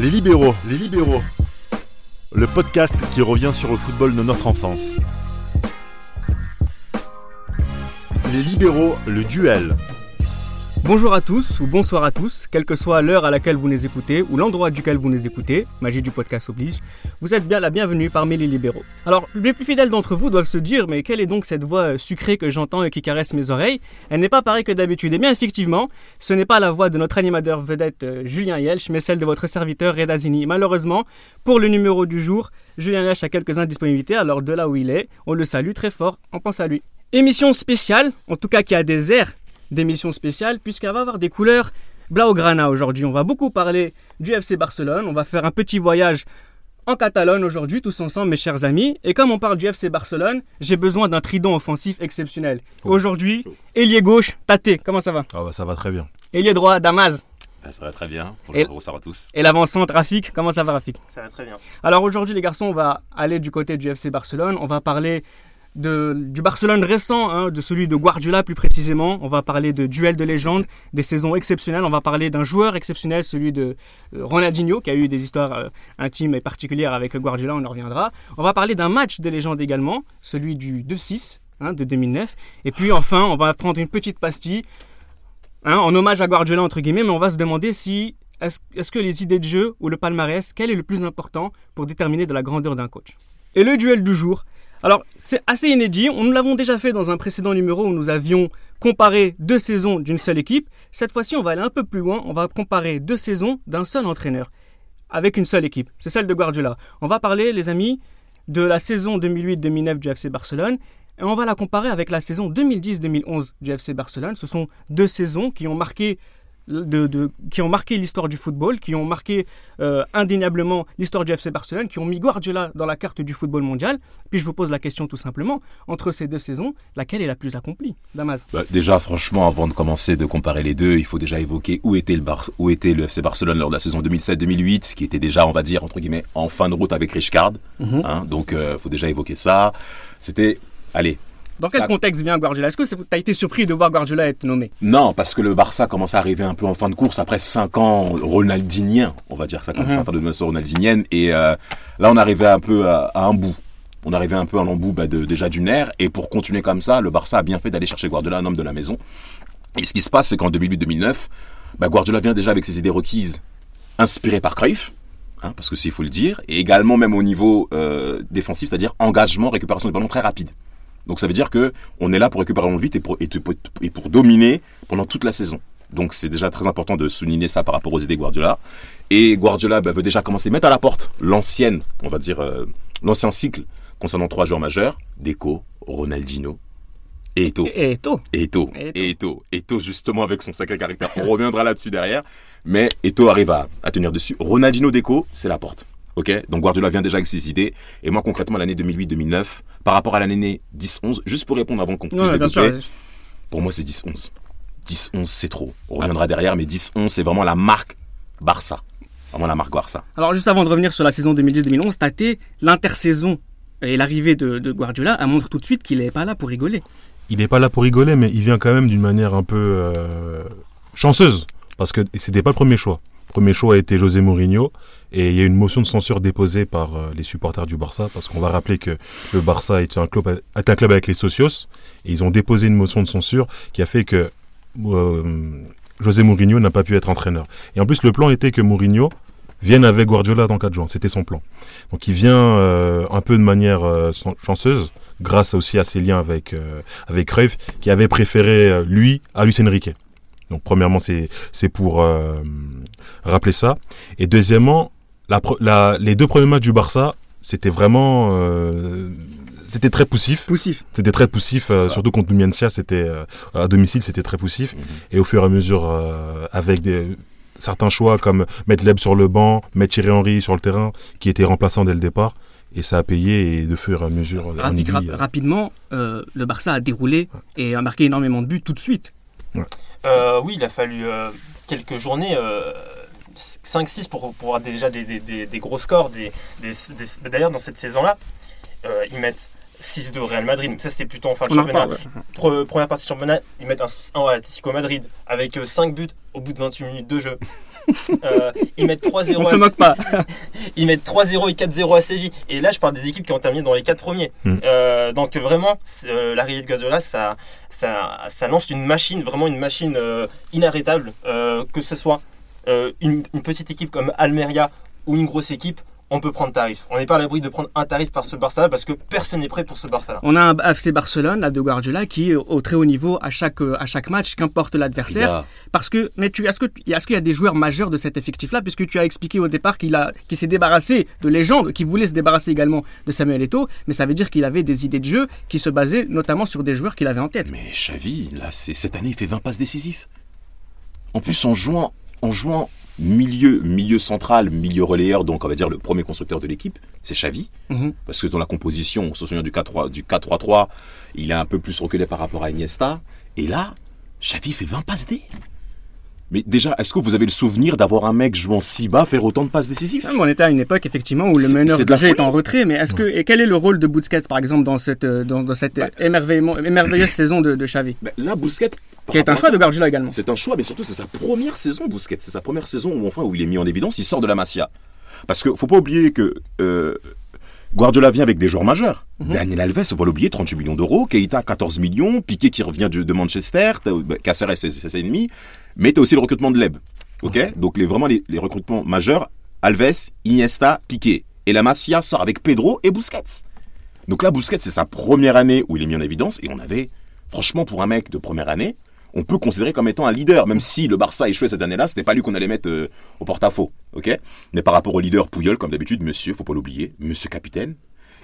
Les libéraux, les libéraux. Le podcast qui revient sur le football de notre enfance. Les libéraux, le duel. Bonjour à tous ou bonsoir à tous, quelle que soit l'heure à laquelle vous nous écoutez ou l'endroit duquel vous nous écoutez, magie du podcast oblige, vous êtes bien la bienvenue parmi les libéraux. Alors, les plus fidèles d'entre vous doivent se dire, mais quelle est donc cette voix sucrée que j'entends et qui caresse mes oreilles? Elle n'est pas pareille que d'habitude. Et bien effectivement, ce n'est pas la voix de notre animateur vedette euh, Julien Yelch, mais celle de votre serviteur Reda Zini. Malheureusement, pour le numéro du jour, Julien Yelch a quelques indisponibilités, alors de là où il est, on le salue très fort, on pense à lui. Émission spéciale, en tout cas qui a des airs d'émission spéciale puisqu'elle va avoir des couleurs Blaugrana aujourd'hui. On va beaucoup parler du FC Barcelone. On va faire un petit voyage en Catalogne aujourd'hui, tous ensemble, mes chers amis. Et comme on parle du FC Barcelone, j'ai besoin d'un trident offensif exceptionnel. Oh. Aujourd'hui, ailier gauche, Tate. Comment ça va? Ah bah ça va très bien. Ailier droit, Damas. Ah, ça va très bien. Et- Bonjour, bonsoir à tous. Et l'avant-centre, Rafik. Comment ça va, Rafik? Ça va très bien. Alors aujourd'hui, les garçons, on va aller du côté du FC Barcelone. On va parler de, du Barcelone récent, hein, de celui de Guardiola plus précisément. On va parler de duel de légende, des saisons exceptionnelles. On va parler d'un joueur exceptionnel, celui de euh, Ronaldinho, qui a eu des histoires euh, intimes et particulières avec Guardiola. On en reviendra. On va parler d'un match de légende également, celui du 2-6 hein, de 2009. Et puis enfin, on va prendre une petite pastille hein, en hommage à Guardiola entre guillemets, mais on va se demander si est-ce que les idées de jeu ou le palmarès, quel est le plus important pour déterminer de la grandeur d'un coach? Et le duel du jour. Alors, c'est assez inédit. Nous l'avons déjà fait dans un précédent numéro où nous avions comparé deux saisons d'une seule équipe. Cette fois-ci, on va aller un peu plus loin. On va comparer deux saisons d'un seul entraîneur avec une seule équipe. C'est celle de Guardiola. On va parler, les amis, de la saison 2008-2009 du FC Barcelone et on va la comparer avec la saison 2010-2011 du FC Barcelone. Ce sont deux saisons qui ont marqué de- de- qui ont marqué l'histoire du football, qui ont marqué euh, indéniablement l'histoire du FC Barcelone, qui ont mis Guardiola dans la carte du football mondial. Puis je vous pose la question tout simplement, entre ces deux saisons, laquelle est la plus accomplie Damas? Bah, déjà, franchement, avant de commencer de comparer les deux, il faut déjà évoquer où était le, Bar où était le FC Barcelone lors de la saison 2007-2008, qui était déjà, on va dire, entre guillemets, en fin de route avec Richcard. Mhm. Hein, donc, il faut déjà évoquer ça. C'était, allez, Dans quel Ça- contexte vient Guardiola? Est-ce que tu as été surpris de voir Guardiola être nommé? Non, parce que le Barça commence à arriver un peu en fin de course après 5 ans ronaldinien, on va dire ça comme Mhm. ça, de notion ronaldinienne. Et euh, là, on arrivait un peu à, à un bout. On arrivait un peu à l'embout bah, de, déjà d'une ère. Et pour continuer comme ça, le Barça a bien fait d'aller chercher Guardiola, un homme de la maison. Et ce qui se passe, c'est qu'en 2008-2009, bah, Guardiola vient déjà avec ses idées requises, inspirées par Cruyff. hein, parce que c'est, il faut le dire, et également même au niveau euh, défensif, c'est-à-dire engagement, récupération du ballon très rapide. Donc ça veut dire que on est là pour récupérer vite et pour, et, pour- et pour dominer pendant toute la saison. Donc c'est déjà très important de souligner ça par rapport aux idées Guardiola. Et Guardiola bah, veut déjà commencer à mettre à la porte l'ancienne, on va dire, euh, l'ancien cycle concernant trois joueurs majeurs, Deco, Ronaldinho et Eto'o. Et Eto. Et Eto. Et Eto. Eto, justement, avec son sacré caractère. On reviendra là-dessus derrière. Mais Eto arrive à, à tenir dessus. Ronaldinho Deco, c'est la porte. OK? Donc Guardiola vient déjà avec ses idées. Et moi, concrètement, l'année 2008-2009, par rapport à l'année 10-11, juste pour répondre avant qu'on puisse Non, bien sûr. développer, pour moi, c'est 10-11. 10-11, c'est trop. On reviendra derrière, mais 10-11, c'est vraiment la marque Barça. Vraiment la marque Barça. Alors juste avant de revenir sur la saison 2010-2011, Tate, l'intersaison et l'arrivée de, de Guardiola elle montre tout de suite qu'il n'est pas là pour rigoler. Il n'est pas là pour rigoler, mais il vient quand même d'une manière un peu euh, chanceuse. Parce que c'était pas le premier choix. Le premier choix a été José Mourinho. Et il y a une motion de censure déposée par euh, les supporters du Barça. Parce qu'on va rappeler que le Barça est un club, avec les socios. Et ils ont déposé une motion de censure qui a fait que euh, José Mourinho n'a pas pu être entraîneur. Et en plus, le plan était que Mourinho vienne avec Guardiola dans 4 juin. C'était son plan. Donc il vient euh, un peu de manière chan- chanceuse, grâce aussi à ses liens avec, avec Cruyff, qui avait préféré lui à Luis Enrique. Donc premièrement, c'est pour rappeler ça. Et deuxièmement, la, pro- la- les deux premiers matchs du Barça, c'était vraiment... euh, c'était très poussif. Poussif. C'était très poussif, euh, surtout contre Numancia, c'était euh, à domicile, c'était très poussif. Mhm. Et au fur et à mesure, euh, avec des, certains choix comme mettre Leb sur le banc, mettre Thierry Henry sur le terrain, qui était remplaçant dès le départ, et ça a payé, et de fur et à mesure, en Rapi- aiguille, rap- euh, rapidement, euh, le Barça a déroulé et a marqué énormément de buts tout de suite. Euh, oui, il a fallu euh, quelques journées, euh, 5-6 pour, pour avoir déjà des, des- des- des gros scores. Des, des- des- D'ailleurs, dans cette saison-là, euh, ils mettent 6-2 au Real Madrid. Ça, c'était plutôt en fin de championnat. reparle, ouais. Pre- première partie du championnat, ils mettent un 6-1 à l'Atlético Madrid avec 5 buts au bout de 28 minutes de jeu. Euh, ils mettent 3-0 On ne à se moque pas. ils mettent 3-0 et 4-0 à Séville. Et là, je parle des équipes qui ont terminé dans les 4 premiers. Mm. Euh, donc vraiment, euh, l'arrivée de Guardiola, ça, ça, ça lance une machine, vraiment une machine euh, inarrêtable. Euh, que ce soit euh, une, une petite équipe comme Almeria ou une grosse équipe, on peut prendre tarif. On n'est pas à l'abri de prendre un tarif par ce Barça parce que personne n'est prêt pour ce Barça-là. On a un FC Barcelone, là, de Guardiola, qui est au très haut niveau à chaque, à chaque match, qu'importe l'adversaire. Parce que, mais tu, est-ce que, est-ce qu'il y a des joueurs majeurs de cet effectif-là, puisque tu as expliqué au départ qu'il a, qu'il s'est débarrassé de légendes, qu'il voulait se débarrasser également de Samuel Eto'o, mais ça veut dire qu'il avait des idées de jeu qui se basaient notamment sur des joueurs qu'il avait en tête. Mais Xavi, là, c'est cette année, il fait 20 passes décisives. En plus, en jouant, en jouant milieu, milieu central, milieu relayeur, donc on va dire le premier constructeur de l'équipe, c'est Xavi. Mhm. Parce que dans la composition, on se souvient du 4-3, du 4-3-3, il est un peu plus reculé par rapport à Iniesta. Et là, Xavi fait 20 passes D. Mais déjà, est-ce que vous avez le souvenir d'avoir un mec jouant si bas faire autant de passes décisives? On était à une époque effectivement où le C'est- meneur c'est de de la jeu est en retrait, mais est-ce que et quel est le rôle de Busquets par exemple dans cette euh, dans, dans cette émerveilleuse saison de, de Xavi, Ben, Là, Bousquet, qui est un choix de Guardiola également. C'est un choix, mais surtout c'est sa première saison, Bousquet. C'est sa première saison où enfin où il est mis en évidence. Il sort de la Masia. Parce que faut pas oublier que euh, Guardiola vient avec des joueurs majeurs. Daniel Alves, faut pas l'oublier, 38 millions d'euros. Keita, 14 millions. Piqué qui revient de, de Manchester. t'as- bah, Caceres, ses ennemis. Mais t'as aussi le recrutement de Leb. Ok Donc les, vraiment les, les recrutements majeurs Alves, Iniesta, Piqué. Et la Masia sort avec Pedro et Busquets. Donc là, Busquets, c'est sa première année où il est mis en évidence. Et on avait, franchement, pour un mec de première année, on peut considérer comme étant un leader, même si le Barça a échoué cette année-là, c'était pas lui qu'on allait mettre euh, au porte-à-faux, Mais par rapport au leader Pouyol, comme d'habitude, monsieur, faut pas l'oublier, monsieur capitaine,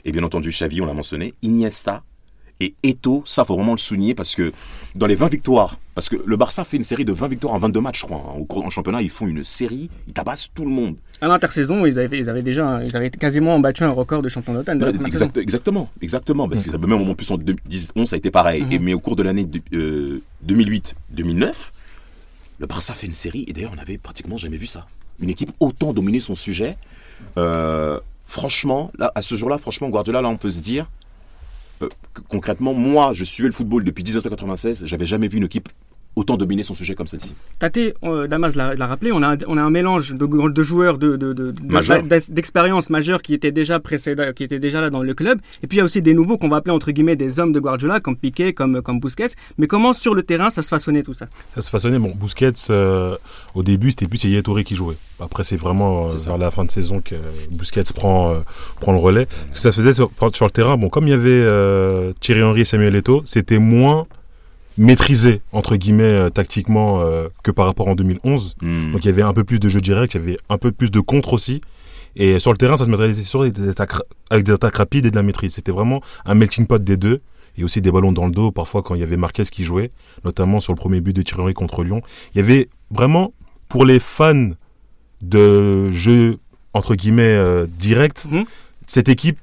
et bien entendu Xavi, on l'a mentionné, Iniesta et Eto, ça faut vraiment le souligner parce que dans les 20 victoires, parce que le Barça fait une série de 20 victoires en 22 matchs, je crois, hein. Au cours- en championnat, ils font une série, ils tabassent tout le monde. À l'intersaison, ils avaient, ils avaient déjà ils avaient quasiment battu un record de champion d'automne. de exact- exactement, exactement. Parce que ça- même en plus en 2011, ça a été pareil. Mhm. Et, mais au cours de l'année de- euh, 2008-2009, le Barça fait une série. Et d'ailleurs, on n'avait pratiquement jamais vu ça. Une équipe autant dominer son sujet. Euh, franchement, là, à ce jour-là, franchement, Guardiola, là, on peut se dire, concrètement, moi, je suivais le football depuis 1996. J'avais jamais vu une équipe autant dominer son sujet comme celle-ci. Tate, euh, Damas l'a rappelé, on a, un- on a un mélange de, de joueurs de, de, d'expérience majeure qui étaient déjà qui étaient déjà là dans le club. Et puis il y a aussi des nouveaux qu'on va appeler entre guillemets des hommes de Guardiola, comme Piqué, comme, comme Busquets. Mais comment sur le terrain ça se façonnait tout ça? Ça se façonnait. Bon, Busquets, euh, au début, c'était plus Yaya Touré qui jouait. Après, c'est vraiment euh, vers la fin de saison que Busquets prend, euh, prend le relais. Ce que ça se faisait sur, sur le terrain, bon, comme il y avait euh, Thierry Henry et Samuel Eto'o, c'était moins maîtrisé, entre guillemets, euh, tactiquement, euh, que par rapport en 2011. Hmm. Donc il y avait un peu plus de jeu direct, il y avait un peu plus de contre aussi. Et sur le terrain, ça se matérialisait sur des attaques, avec des attaques rapides et de la maîtrise. C'était vraiment un melting pot des deux. Et aussi des ballons dans le dos, parfois quand il y avait Marquez qui jouait, notamment sur le premier but de Thierry contre Lyon. Il y avait vraiment, pour les fans de jeux, entre guillemets, euh, directs, Mhm. cette équipe,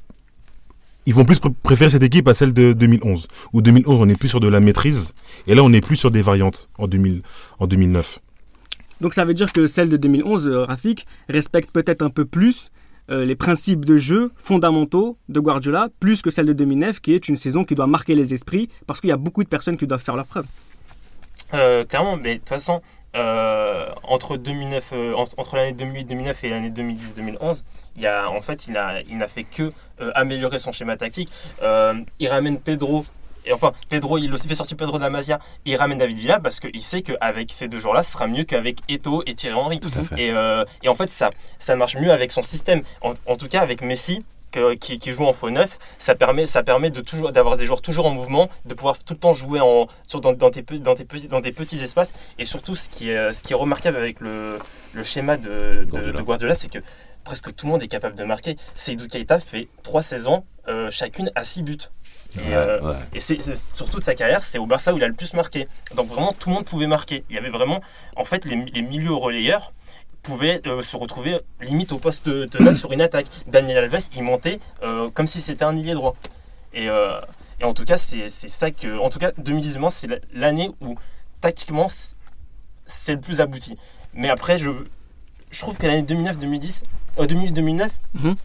ils vont plus pr- préférer cette équipe à celle de 2011. Où 2011, on est plus sur de la maîtrise. Et là, on est plus sur des variantes en, 2000, en 2009. Donc ça veut dire que celle de 2011, euh, Rafik, respecte peut-être un peu plus euh, les principes de jeu fondamentaux de Guardiola, plus que celle de 2009, qui est une saison qui doit marquer les esprits, parce qu'il y a beaucoup de personnes qui doivent faire leur preuve. Euh, clairement, mais de toute façon, euh, entre 2009, euh, entre, entre l'année 2008-2009 et l'année 2010-2011, il a, en fait, il n'a il fait que euh, améliorer son schéma tactique. Il ramène Pedro, et enfin, Pedro, il aussi fait sortir Pedro de la Masia, et il ramène David Villa parce qu'il sait qu'avec ces deux joueurs-là, ce sera mieux qu'avec Eto et Thierry Henry. Tout à fait. Et, et en fait, ça, ça marche mieux avec son système. En, en tout cas, avec Messi, qui, qui joue en faux neuf, ça permet, ça permet de toujours d'avoir des joueurs toujours en mouvement, de pouvoir tout le temps jouer en, sur, dans, dans, tes, dans, tes dans des petits espaces. Et surtout, ce qui est, ce qui est remarquable avec le, le schéma de, de, Guardiola. de Guardiola, c'est que presque tout le monde est capable de marquer. Seydou Keita fait trois saisons, euh, chacune à six buts. Et, Ouais, euh, ouais. et c'est, c'est- sur toute sa carrière, c'est au Barça où il a le plus marqué. Donc vraiment, tout le monde pouvait marquer. Il y avait vraiment, en fait, les, les milieux relayeurs pouvaient euh, se retrouver limite au poste de, sur une attaque. Daniel Alves, il montait euh, comme si c'était un ailier droit. Et, euh, et en tout cas, c'est, c'est ça que, en tout cas, 2019, c'est la- l'année où tactiquement, c'est- le plus abouti. Mais après, je, je trouve que l'année 2009-2010, euh, 2008-2009, Mhm.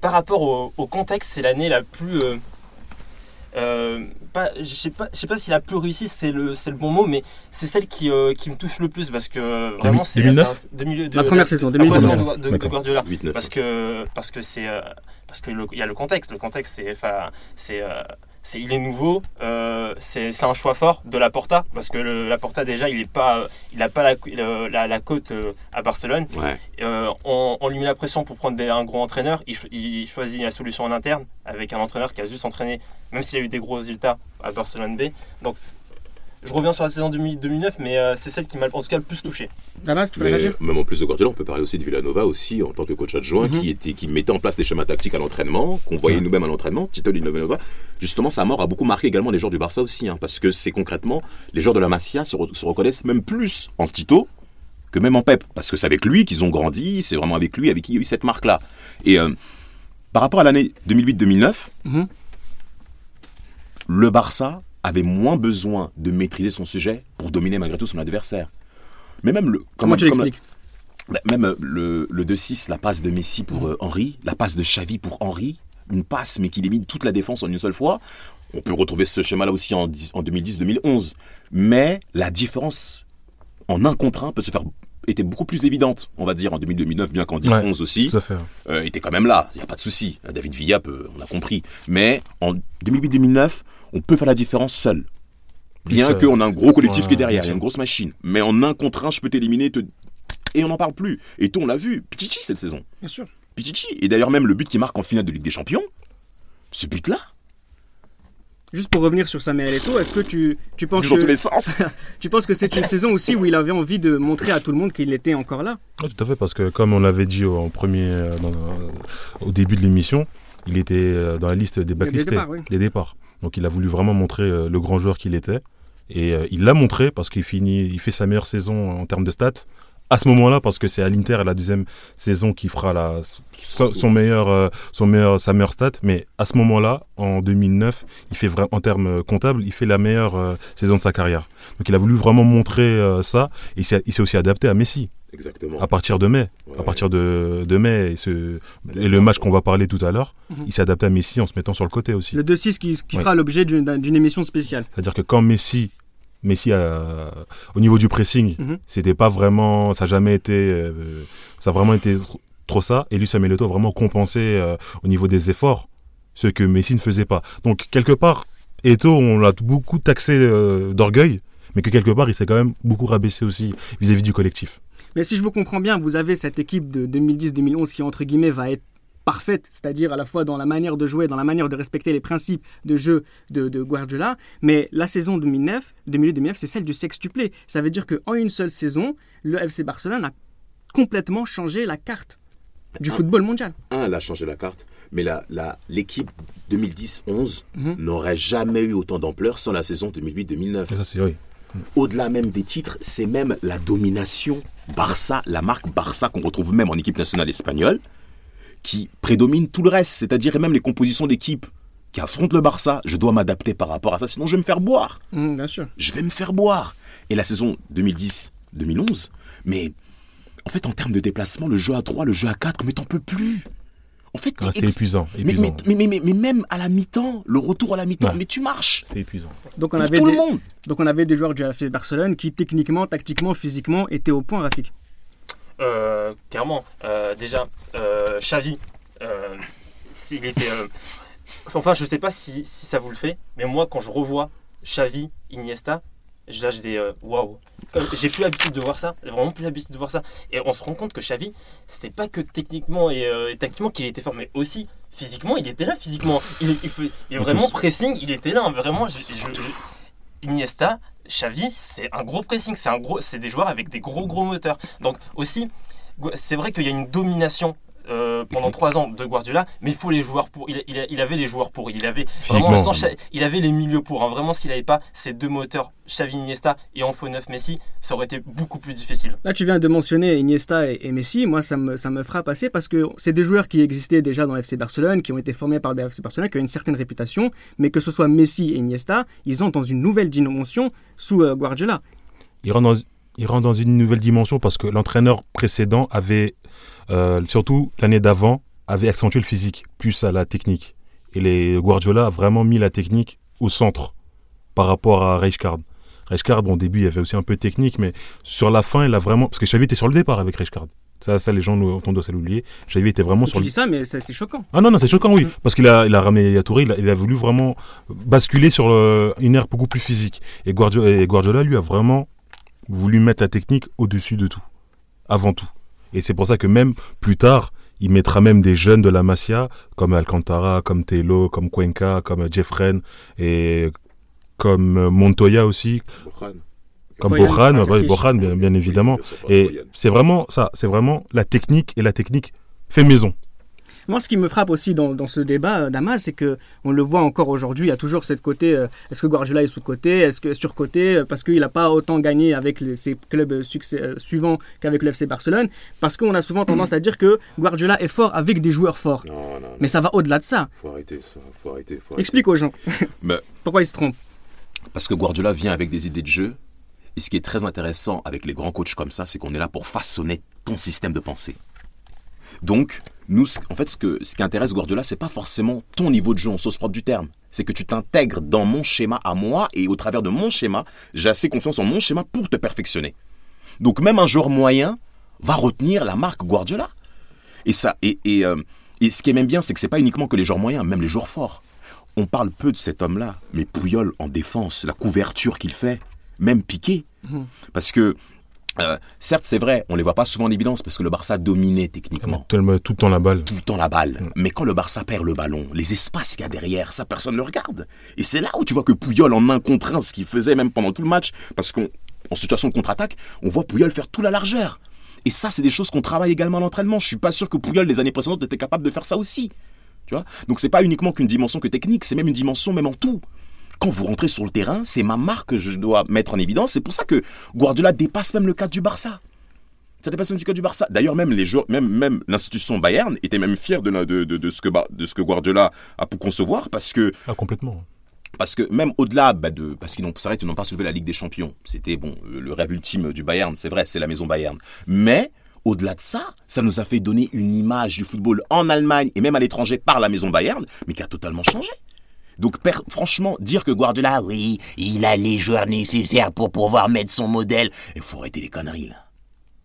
par rapport au, au contexte, c'est l'année la plus, euh, pas, je sais pas, je sais pas si la plus réussie c'est le, c'est le bon mot, mais c'est celle qui, euh, qui me touche le plus parce que vraiment c'est 2009? c'est un- de milieu de La première saison, la première 2009. saison de, de- de D'accord. Guardiola. 8-9. Parce que parce que c'est euh, parce que il y a le contexte. Le contexte c'est enfin c'est euh, c'est il est nouveau. euh, c'est c'est un choix fort de Laporta parce que le, Laporta déjà il est pas il a pas la le- la, la cote euh, à Barcelone. Ouais. Euh, on, on lui met la pression pour prendre des- un gros entraîneur. Il, cho- il choisit la solution en interne avec un entraîneur qui a juste entraîné, même s'il a eu des gros résultats à Barcelone B. Donc je reviens sur la saison 2008 2009, mais euh, c'est celle qui m'a en tout cas le plus touché. Damas, tu réagir? même en plus de Guardiola, on peut parler aussi de Villanova aussi en tant que coach adjoint Mhm. qui était qui mettait en place des schémas tactiques à l'entraînement, qu'on voyait Ouais. nous-mêmes à l'entraînement. Tito Villanova, justement, sa mort a beaucoup marqué également les joueurs du Barça aussi, hein, parce que c'est concrètement les joueurs de la Masia se, re- se reconnaissent même plus en Tito que même en Pep, parce que c'est avec lui qu'ils ont grandi, c'est vraiment avec lui avec qui il y a eu cette marque-là. Et euh, par rapport à l'année 2008-2009, Mhm. le Barça avait moins besoin de maîtriser son sujet pour dominer malgré tout son adversaire. Mais même le Comment tu l'expliques bah, même le, le 2-6, la passe de Messi pour euh, Henry, la passe de Xavi pour Henry, une passe mais qui élimine toute la défense en une seule fois. On peut retrouver ce schéma-là aussi en, en 2010-2011. Mais la différence en un contre un peut se faire était beaucoup plus évidente, on va dire, en 2000-2009, bien qu'en 10-11 aussi, euh, était quand même là, il n'y a pas de souci. David Villa, peut, on a compris. Mais en 2008-2009, on peut faire la différence seul. Bien euh, qu'on a un gros collectif ouais, qui est derrière, il y a une grosse machine. Mais en un contre un, je peux t'éliminer te- et on n'en parle plus. Et tout, on l'a vu. Pichichi cette saison. Bien sûr. Pichichi. Et d'ailleurs, même le but qui marque en finale de Ligue des Champions, ce but-là, Juste pour revenir sur Samuel Eto'o, est-ce que tu, tu penses vu dans tous que les sens. tu penses que c'est une saison aussi où il avait envie de montrer à tout le monde qu'il était encore là? Ouais, tout à fait, parce que comme on l'avait dit au, en premier, euh, dans- au début de l'émission, il était euh, dans la liste des départs, oui. des départs. Donc il a voulu vraiment montrer euh, le grand joueur qu'il était. Et euh, il l'a montré parce qu'il finit, il fait sa meilleure saison en termes de stats. À ce moment-là, parce que c'est à l'Inter la deuxième saison qui fera la, meilleur, euh, son sa meilleure stat. Mais à ce moment-là, en 2009, il fait en termes euh, comptables, il fait la meilleure euh, saison de sa carrière. Donc il a voulu vraiment montrer euh, ça. Et il s'est aussi adapté à Messi Exactement. à partir de mai. Ouais. À partir de, de mai et, ce, et le match qu'on va parler tout à l'heure, Mhm. il s'est adapté à Messi en se mettant sur le côté aussi. Le 2-6 qui, qui Ouais. fera l'objet d'une émission spéciale. C'est-à-dire que quand Messi, Messi a- au niveau du pressing, Mhm. c'était pas vraiment, ça a jamais été, euh, ça a vraiment été tr- trop ça. Et lui, Samuel Eto'o a vraiment compensé euh, au niveau des efforts ce que Messi ne faisait pas. Donc quelque part, Eto'o, on l'a beaucoup taxé euh, d'orgueil, mais que quelque part, il s'est quand même beaucoup rabaissé aussi vis-à-vis du collectif. Mais si je vous comprends bien, vous avez cette équipe de 2010-2011 qui, entre guillemets, va être parfaite, c'est-à-dire à la fois dans la manière de jouer, dans la manière de respecter les principes de jeu de, de Guardiola, mais la saison 2009, 2008-2009, c'est celle du sextuplé. Ça veut dire qu'en une seule saison, le FC Barcelone a complètement changé la carte du Ah. football mondial. Un, elle a changé la carte, mais la, la, l'équipe 2010-11 Mhm. n'aurait jamais eu autant d'ampleur sans la saison 2008-2009. Et ça, c'est oui. Au-delà même des titres, c'est même la domination Barça, la marque Barça qu'on retrouve même en équipe nationale espagnole, qui prédomine tout le reste, c'est-à-dire même les compositions d'équipe qui affrontent le Barça. Je dois m'adapter par rapport à ça, sinon je vais me faire boire. Mhm, bien sûr. Je vais me faire boire. Et la saison 2010-2011, mais en fait, en termes de déplacement, le jeu à 3, le jeu à 4, mais t'en peux plus. En fait, Ah, C'était ex- épuisant. mais, épuisant. mais, mais, mais- mais même à la mi-temps, le retour à la mi-temps, Ouais. mais tu marches. C'était épuisant. Donc on, Pour avait tout des, le monde. donc on avait des joueurs du FC Barcelone qui, techniquement, tactiquement, physiquement, étaient au point, Rafik. Euh, clairement, euh, déjà, euh, Xavi, euh, s'il était. euh, enfin, je sais pas si, si ça vous le fait, mais moi, quand je revois Xavi, Iniesta, je lâche des waouh. Comme- J'ai plus l'habitude de voir ça, j'ai vraiment plus l'habitude de voir ça. Et on se rend compte que Xavi, c'était pas que techniquement et, euh, et tactiquement qu'il était fort, mais aussi physiquement, il était là physiquement. Il, il, il est vraiment pressing, il était là, hein, vraiment. je- je- je- Iniesta, Xavi, c'est un gros pressing, c'est un gros, c'est des joueurs avec des gros gros moteurs. Donc aussi, c'est vrai qu'il y a une domination. Euh, pendant trois ans de Guardiola, mais il faut les joueurs pour. Il, il- il avait les joueurs pour. Il avait vraiment il avait les milieux pour. hein. Vraiment, s'il n'avait pas ces deux moteurs, Xavi, Iniesta et en faux neuf Messi, ça aurait été beaucoup plus difficile. Là, tu viens de mentionner Iniesta et, et Messi. Moi, ça me, ça me frappe assez parce que c'est des joueurs qui existaient déjà dans le FC Barcelone, qui ont été formés par le FC Barcelone, qui ont une certaine réputation. Mais que ce soit Messi et Iniesta, ils ont dans une nouvelle dimension sous euh, Guardiola. il rentre dans, il rentre dans une nouvelle dimension parce que l'entraîneur précédent avait, euh, surtout l'année d'avant, avait accentué le physique plus à la technique. Et les Guardiola a vraiment mis la technique au centre par rapport à Rijkaard. Rijkaard, bon, au début, il y avait aussi un peu de technique, mais sur la fin, il a vraiment. Parce que Xavi était sur le départ avec Rijkaard. Ça, ça, les gens nous- on doit l'oublier. Xavi était vraiment sur Tu le dis ça, mais c'est choquant. ah non, non, c'est choquant, oui. Mm. Parce qu'il a, il a ramené il a, il a voulu vraiment basculer sur le- une ère beaucoup plus physique. Et Guardiola, et Guardiola, lui, a vraiment voulu mettre la technique au-dessus de tout. Avant tout. Et c'est pour ça que même plus tard, il mettra même des jeunes de la Masia, comme Alcantara, comme Telo, comme Cuenca, comme Jeffren, et comme Montoya aussi, comme Boyan, Bojan, ah, ouais, bien évidemment. Et c'est vraiment ça, c'est vraiment la technique, et la technique fait maison. Moi, ce qui me frappe aussi dans, dans ce débat, euh, Damas, c'est que on le voit encore aujourd'hui. Il y a toujours cette côté. euh, est-ce que Guardiola est sous-côté Est-ce que sur-côté euh, Parce qu'il n'a pas autant gagné avec les- ses clubs succès, suivants qu'avec le FC Barcelone. Parce qu'on a souvent tendance à dire que Guardiola est fort avec des joueurs forts. Non, non, non. Mais ça va au-delà de ça. Faut arrêter ça. Faut arrêter. Faut arrêter. Explique aux gens. Mais- Pourquoi ils se trompent Parce que Guardiola vient avec des idées de jeu. Et ce qui est très intéressant avec les grands coachs comme ça, c'est qu'on est là pour façonner ton système de pensée. Donc, nous, en fait, ce, que, ce qui intéresse Guardiola, c'est pas forcément ton niveau de jeu en sauce propre du terme. C'est que tu t'intègres dans mon schéma à moi et au travers de mon schéma, j'ai assez confiance en mon schéma pour te perfectionner. Donc, même un joueur moyen va retenir la marque Guardiola. Et ça, et, et, euh, et ce qui est même bien, c'est que c'est pas uniquement que les joueurs moyens, même les joueurs forts. On parle peu de cet homme-là, mais Pouyol en défense, la couverture qu'il fait, même Piqué. Mhm. Parce que, euh, certes, c'est vrai, on les voit pas souvent en évidence parce que le Barça dominait techniquement Tout le tout le temps la balle. tout le temps la balle. Mm. Mais quand le Barça perd le ballon, les espaces qu'il y a derrière, ça personne ne le regarde. Et c'est là où tu vois que Pouyol en un contre un, ce qu'il faisait même pendant tout le match, parce qu'en situation de contre-attaque, on voit Pouyol faire tout la largeur. Et ça, c'est des choses qu'on travaille également à l'entraînement. Je suis pas sûr que Pouyol les années précédentes était capable de faire ça aussi. Tu vois? Donc c'est pas uniquement qu'une dimension que technique, c'est même une dimension même en tout. Quand vous rentrez sur le terrain, c'est ma marque que je dois mettre en évidence. C'est pour ça que Guardiola dépasse même le cadre du Barça. Ça dépasse même du cadre du Barça. D'ailleurs, même les joueurs, même, même l'institution Bayern était même fière de, de, de, de ce que, de ce que Guardiola a pu concevoir parce que, Ah, complètement. parce que même au-delà bah, de, parce qu'ils n'ont, n'ont pas soulevé la Ligue des Champions. C'était bon, le rêve ultime du Bayern, c'est vrai, c'est la maison Bayern. Mais au-delà de ça, ça nous a fait donner une image du football en Allemagne et même à l'étranger par la maison Bayern, mais qui a totalement changé. Donc, franchement, dire que Guardiola, oui, il a les joueurs nécessaires pour pouvoir mettre son modèle, il faut arrêter les conneries là.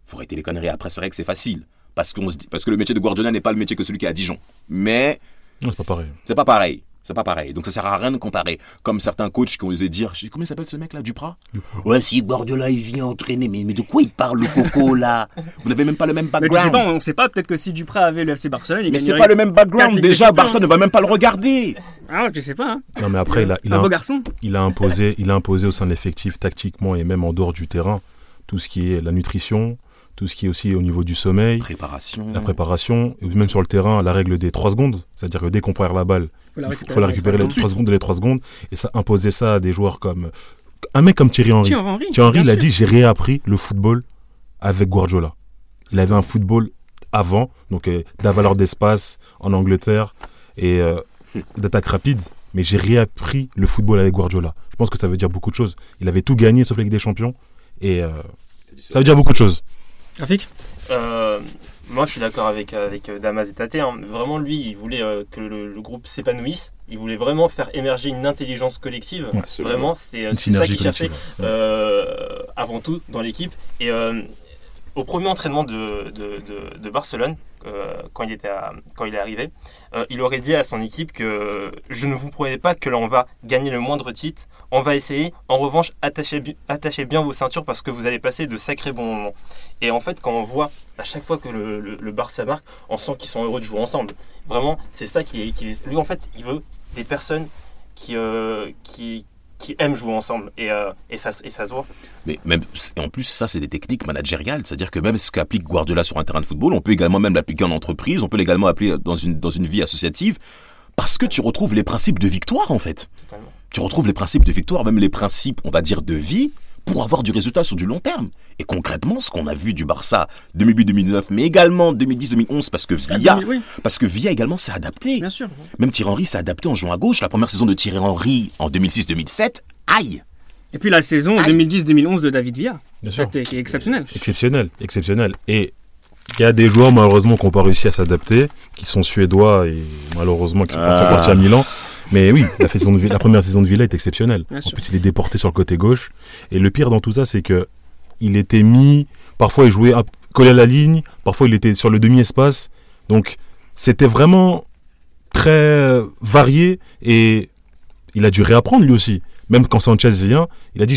faut arrêter les conneries. Après, c'est vrai que c'est facile. Parce, qu'on se dit, parce que le métier de Guardiola n'est pas le métier que celui qui est à Dijon. Mais c'est pas pareil. c'est pas pareil. C'est pas pareil. Donc ça sert à rien de comparer. Comme certains coachs qui ont osé dire, je sais- comment il s'appelle ce mec là, Duprat? Ouais, si Guardiola il vient entraîner, mais, mais de quoi il parle le coco là? Vous n'avez même pas le même Mais tu sais background. pas, on ne sait pas. Peut-être que si Duprat avait le FC Barcelone, il mais c'est pas le même background. Déjà. Barça ne va même pas le regarder. Ah, tu sais pas. Hein. Non, mais après, il a, il C'est a, un beau garçon. il a imposé, il a imposé au sein de l'effectif tactiquement et même en dehors du terrain tout ce qui est la nutrition, tout ce qui est aussi au niveau du sommeil, Préparation. la préparation, et même sur le terrain, la règle des 3 secondes. C'est-à-dire que dès qu'on perd la balle, Faut il faut, faut la récupérer les 3 secondes de les 3 secondes. Et ça imposait ça à des joueurs comme. Un mec comme Thierry Henry. Thierry Henry. Thierry Henry, bien il a sûr. dit J'ai réappris le football avec Guardiola. Il avait un football avant, donc euh, de la valeur d'espace en Angleterre et euh, d'attaque rapide, mais j'ai réappris le football avec Guardiola. Je pense que ça veut dire beaucoup de choses. Il avait tout gagné sauf la Ligue des Champions et euh, ça veut dire beaucoup de choses. Graphique Euh, moi, je suis d'accord avec, avec euh, Damas et Tate. hein. Vraiment, lui, il voulait euh, que le, le groupe s'épanouisse. Il voulait vraiment faire émerger une intelligence collective. Ouais, Vraiment, c'était ça qu'il cherchait euh, avant tout dans l'équipe. Et euh, au premier entraînement de, Barcelone, euh, quand, il était il est arrivé, euh, il aurait dit à son équipe que je ne vous promets pas que là on va gagner le moindre titre. On va essayer. En revanche, attachez, bi- attachez bien vos ceintures parce que vous allez passer de sacrés bons moments. Et en fait, quand on voit à chaque fois que le, le, Barça marque, on sent qu'ils sont heureux de jouer ensemble. Vraiment, c'est ça qui est, qui Lui, en fait, il veut des personnes qui, euh, qui, qui aiment jouer ensemble. Et, euh, et, ça, et ça se voit. Mais même, et en plus, ça, c'est des techniques managériales. C'est-à-dire que même ce qu'applique Guardiola sur un terrain de football, on peut également même l'appliquer en entreprise, on peut l'également appliquer dans une, dans une vie associative, parce que tu retrouves les principes de victoire, en fait. Totalement. Tu retrouves les principes de victoire, même les principes, on va dire, de vie, pour avoir du résultat sur du long terme. Et concrètement, ce qu'on a vu du Barça 2008-2009, mais également 2010-2011, parce que Villa, Oui, parce que Villa également s'est adapté. bien sûr. Même Thierry Henry s'est adapté en jouant à gauche. La première saison de Thierry Henry en 2006-2007, aïe Et puis la saison Aïe. 2010-2011 de David Villa, Bien qui est qui est exceptionnelle. Exceptionnel, exceptionnel. Et il y a des joueurs malheureusement qui n'ont pas réussi à s'adapter, qui sont suédois et malheureusement qui sont Ah. partis à Milan. Mais oui, la, saison de Vi- la première saison de Villa est exceptionnelle. Bien En sûr. plus, il est déporté sur le côté gauche. Et le pire dans tout ça, c'est que il était mis. Parfois, il jouait collé à la ligne. Parfois, il était sur le demi-espace. Donc, c'était vraiment très euh, varié. Et il a dû réapprendre lui aussi. Même quand Sanchez vient, il a dit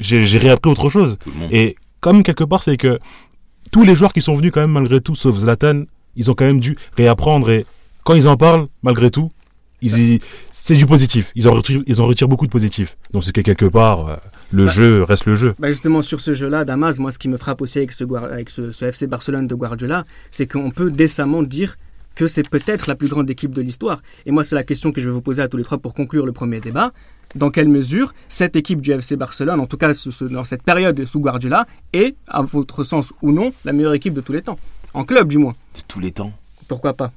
j'ai- réappris autre chose. Et comme quelque part, c'est que tous les joueurs qui sont venus quand même malgré tout, sauf Zlatan, ils ont quand même dû réapprendre. Et quand ils en parlent, malgré tout, ils c'est du positif. Ils en retirent, ils en retirent beaucoup de positif. Donc c'est que quelque part, euh, le Bah. jeu reste le jeu. Bah justement, sur ce jeu-là, Damas, moi, ce qui me frappe aussi avec ce, Guar- avec ce, ce FC Barcelone de Guardiola, c'est qu'on peut décemment dire que c'est peut-être la plus grande équipe de l'histoire. Et moi, c'est la question que je vais vous poser à tous les trois pour conclure le premier débat. Dans quelle mesure cette équipe du FC Barcelone, en tout cas ce- ce- dans cette période sous Guardiola, est, à votre sens ou non, la meilleure équipe de tous les temps? En club, du moins. De tous les temps. Pourquoi pas?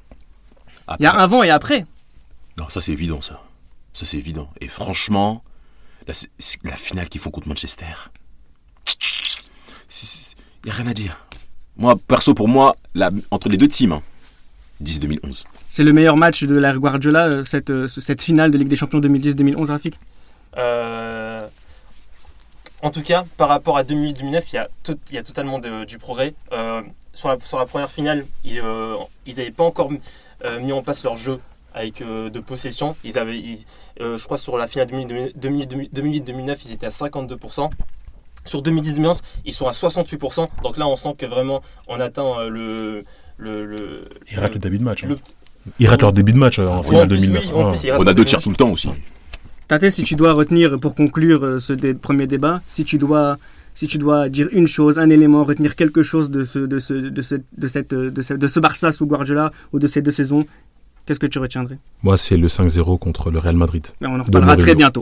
Après- Il y a avant et après. Non, ça c'est évident, ça. Ça c'est évident. Et franchement, la, la finale qu'ils font contre Manchester, il n'y a rien à dire. Moi, perso, pour moi, la- entre les deux teams, hein, 10-2011. C'est le meilleur match de l'ère Guardiola, euh, cette, euh, cette finale de Ligue des Champions 2010-2011, Rafik? Euh, en tout cas, par rapport à 2008-2009, il y a, to- il y a totalement de- du progrès. Euh, sur, la, sur la première finale, ils n'avaient pas encore euh, mis en place leur jeu avec euh, de possession. Ils avaient, ils- euh, je crois, sur la finale 2008-2009, ils étaient à 52%. Sur 2010-2011, ils sont à 68%. Donc là, on sent que vraiment, on atteint euh, le, le, le, Ils ratent le début de match. hein. Ils ratent leur début de match euh, en finale en plus, 2009. oui, en Ah. plus, ils ratent On a deux tirs tout le temps aussi. Tate, si tu dois retenir, pour conclure ce dé- premier débat, si tu dois, si tu dois dire une chose, un élément, retenir quelque chose de ce, de ce, de ce, de cette, de ce, de ce Barça sous Guardiola ou de ces deux saisons, qu'est-ce que tu retiendrais? Moi, c'est le 5-0 contre le Real Madrid. Mais On en reparlera très bientôt.